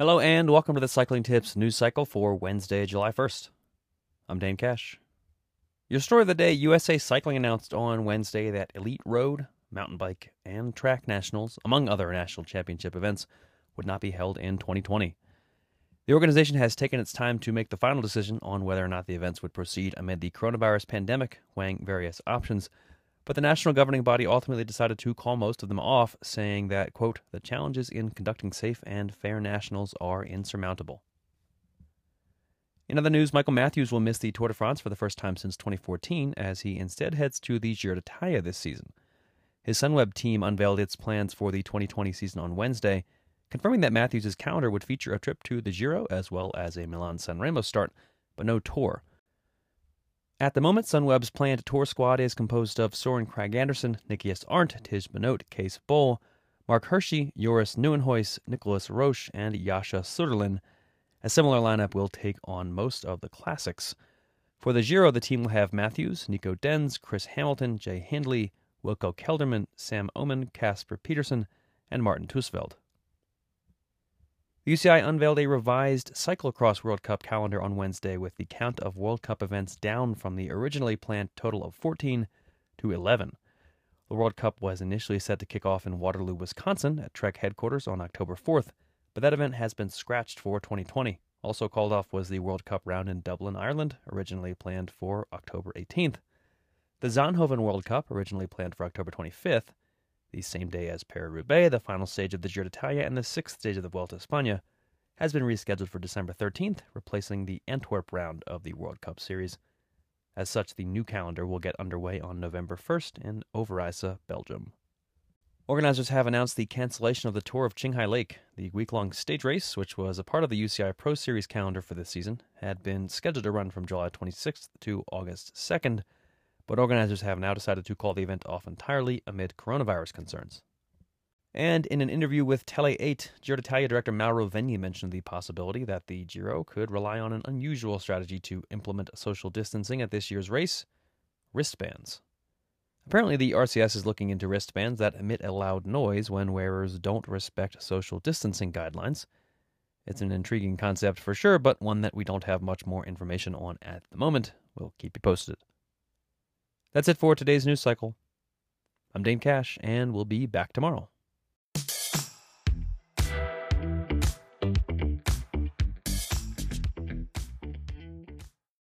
Hello and welcome to the Cycling Tips news cycle for Wednesday, July 1st. I'm Dane Cash. Your story of the day USA Cycling announced on Wednesday that Elite Road, Mountain Bike, and Track Nationals, among other national championship events, would not be held in 2020. The organization has taken its time to make the final decision on whether or not the events would proceed amid the coronavirus pandemic, weighing various options. But the national governing body ultimately decided to call most of them off, saying that, quote, the challenges in conducting safe and fair nationals are insurmountable. In other news, Michael Matthews will miss the Tour de France for the first time since 2014 as he instead heads to the Giro d'Italia this season. His Sunweb team unveiled its plans for the 2020 season on Wednesday, confirming that Matthews' calendar would feature a trip to the Giro as well as a Milan San Remo start, but no tour. At the moment, Sunweb's planned tour squad is composed of Soren Kragh Andersen, Nikias Arndt, Tiesj Benoot, Cees Bol, Marc Hirschi, Joris Nieuwenhuis, Nicolas Roche, and Jasha Sütterlin. A similar lineup will take on most of the classics. For the Giro, the team will have Matthews, Nico Denz, Chris Hamilton, Jay Hindley, Wilco Kelderman, Sam Oomen, Casper Pedersen, and Martijn Tusveld. UCI unveiled a revised cyclocross World Cup calendar on Wednesday with the count of World Cup events down from the originally planned total of 14 to 11. The World Cup was initially set to kick off in Waterloo, Wisconsin at Trek headquarters on October 4th, but that event has been scratched for 2020. Also called off was the World Cup round in Dublin, Ireland, originally planned for October 18th. The Zonhoven World Cup, originally planned for October 25th, the same day as Paris-Roubaix, the final stage of the Giro d'Italia, and the sixth stage of the Vuelta a España, has been rescheduled for December 13th, replacing the Antwerp round of the World Cup Series. As such, the new calendar will get underway on November 1st in Overijse, Belgium. Organizers have announced the cancellation of the Tour of Qinghai Lake. The week long stage race, which was a part of the UCI Pro Series calendar for this season, had been scheduled to run from July 26th to August 2nd but organizers have now decided to call the event off entirely amid coronavirus concerns. And in an interview with Tele 8, Giro d'Italia director Mauro Vegni mentioned the possibility that the Giro could rely on an unusual strategy to implement social distancing at this year's race wristbands. Apparently, the RCS is looking into wristbands that emit a loud noise when wearers don't respect social distancing guidelines. It's an intriguing concept for sure, but one that we don't have much more information on at the moment. We'll keep you posted. That's it for today's news cycle. I'm Dane Cash, and we'll be back tomorrow.